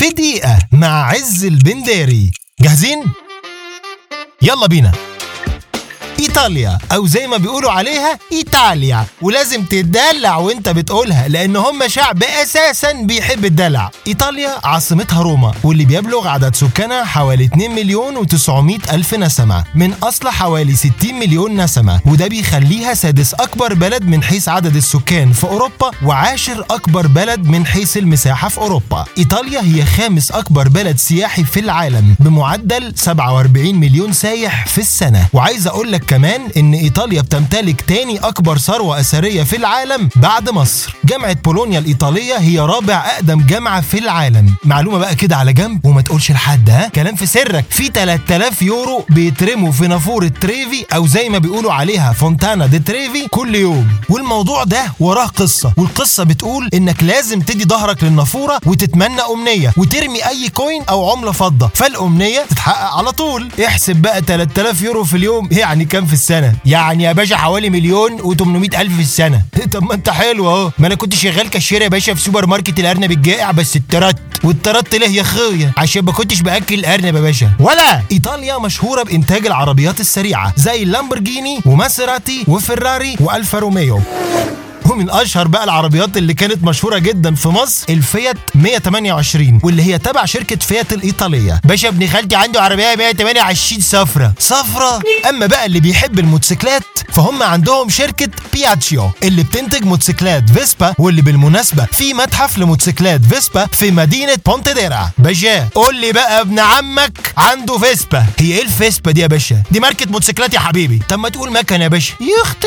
في دقيقة مع عز البنداري جاهزين؟ يلا بينا إيطاليا أو زي ما بيقولوا عليها إيطاليا. ولازم تدلع وأنت بتقولها لأن هم شعب أساسا بيحب الدلع. إيطاليا عاصمتها روما واللي بيبلغ عدد سكانها حوالي 2 مليون و900 ألف نسمة. من أصل حوالي 60 مليون نسمة. وده بيخليها سادس أكبر بلد من حيث عدد السكان في أوروبا وعاشر أكبر بلد من حيث المساحة في أوروبا. إيطاليا هي خامس أكبر بلد سياحي في العالم بمعدل 47 مليون سايح في السنة. وعايز أقول لك كمان إن إيطاليا بتمتلك تاني أكبر ثروة أثرية في العالم بعد مصر. جامعة بولونيا الإيطالية هي رابع أقدم جامعة في العالم. معلومة بقى كده على جنب وما تقولش لحد ها؟ كلام في سرك. في 3000 يورو بيترموا في نافورة تريفي أو زي ما بيقولوا عليها فونتانا دي تريفي كل يوم. والموضوع ده وراه قصة. والقصة بتقول إنك لازم تدي ظهرك للنافورة وتتمنى أمنية وترمي أي coin أو عملة فضة. فالأمنية تتحقق على طول. احسب بقى 3000 يورو في اليوم يعني كام في السنة؟ يعني يا باشا حوالي مليون و800 ألف في السنة. طب ما انت حلو اهو. ما أنا كنت شغال كاشير يا باشا في سوبر ماركت الأرنب الجائع بس اتطردت. واتطردت ليه يا اخويا؟ عشان ما كنتش بأكل الارنب يا باشا. ولا! إيطاليا مشهورة بإنتاج العربيات السريعة زي اللامبورجيني وماسيراتي وفيراري وألفا روميو. ومن أشهر بقى العربيات اللي كانت مشهورة جدا في مصر الفيات 128 واللي هي تبع شركة فيات الإيطالية. باشا ابن خالتي عنده عربية 128 صفرة. صفرة. أما بقى اللي بيحب الموتوسيكلات فهم عندهم شركة بياتشيو اللي بتنتج موتوسيكلات فيسبا واللي بالمناسبة في متحف لموتوسيكلات فيسبا في مدينة بونتيديرا باشا قول لي بقى ابن عمك عنده فيسبا. هي إيه الفيسبا دي يا باشا؟ دي ماركة موتوسيكلات يا حبيبي. طب ما تقول مكنة يا باشا. يا أختي!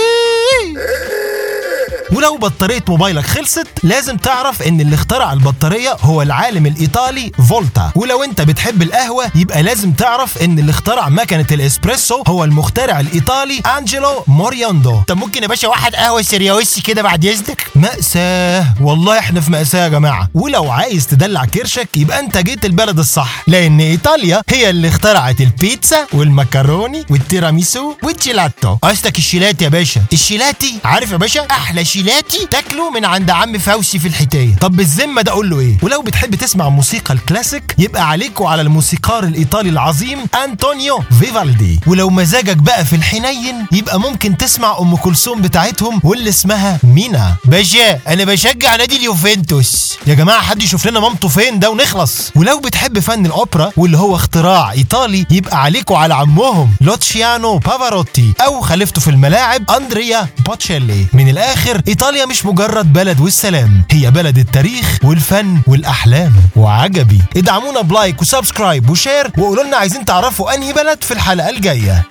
ولو بطارية موبايلك خلصت لازم تعرف إن اللي اخترع البطارية هو العالم الإيطالي فولتا. ولو أنت بتحب القهوة يبقى لازم تعرف إن اللي اخترع مكنة الإسبريسو هو المخترع الإيطالي انجلو موريوندو طب ممكن يا باشا واحد قهوة سرياوسي كده بعد اذنك مأساة. والله إحنا في مأساة يا جماعة. ولو عايز تدلع كرشك يبقى أنت جيت البلد الصح. لأن إيطاليا هي اللي اخترعت البيتزا والمكروني والتيراميسو والجيلاتو. قصدك الشيلاتي يا باشا؟ الشيلاتي عارف يا باشا؟ أحلى شيلاتي تاكله من عند عم فوزي في الحكاية. طب بالذمة ده أقول له إيه؟ ولو بتحب تسمع موسيقى الكلاسيك يبقى عليك وعلى الموسيقار الإيطالي العظيم أنطونيو فيفالدي. ولو مزاجك بقى في الحنين يبقى ممكن تسمع أم كلثوم بتاعتهم واللي اسمها مينا. باشا أنا بشجع نادي اليوفنتوس. يا جماعة حد يشوف لنا مامته فين ده ونخلص. ولو بتحب فن الأوبرا واللي هو اختراع إيطالي يبقى عليكوا على عمهم لوتشيانو بافاروتي أو خليفته في الملاعب أندريا بوتشيلي. من الآخر إيطاليا مش مجرد بلد والسلام هي بلد التاريخ والفن والأحلام. وعجبي. ادعمونا ب like و subscribe و share وقولوا لنا عايزين تعرفوا أنهي بلد في الحلقة الجاية.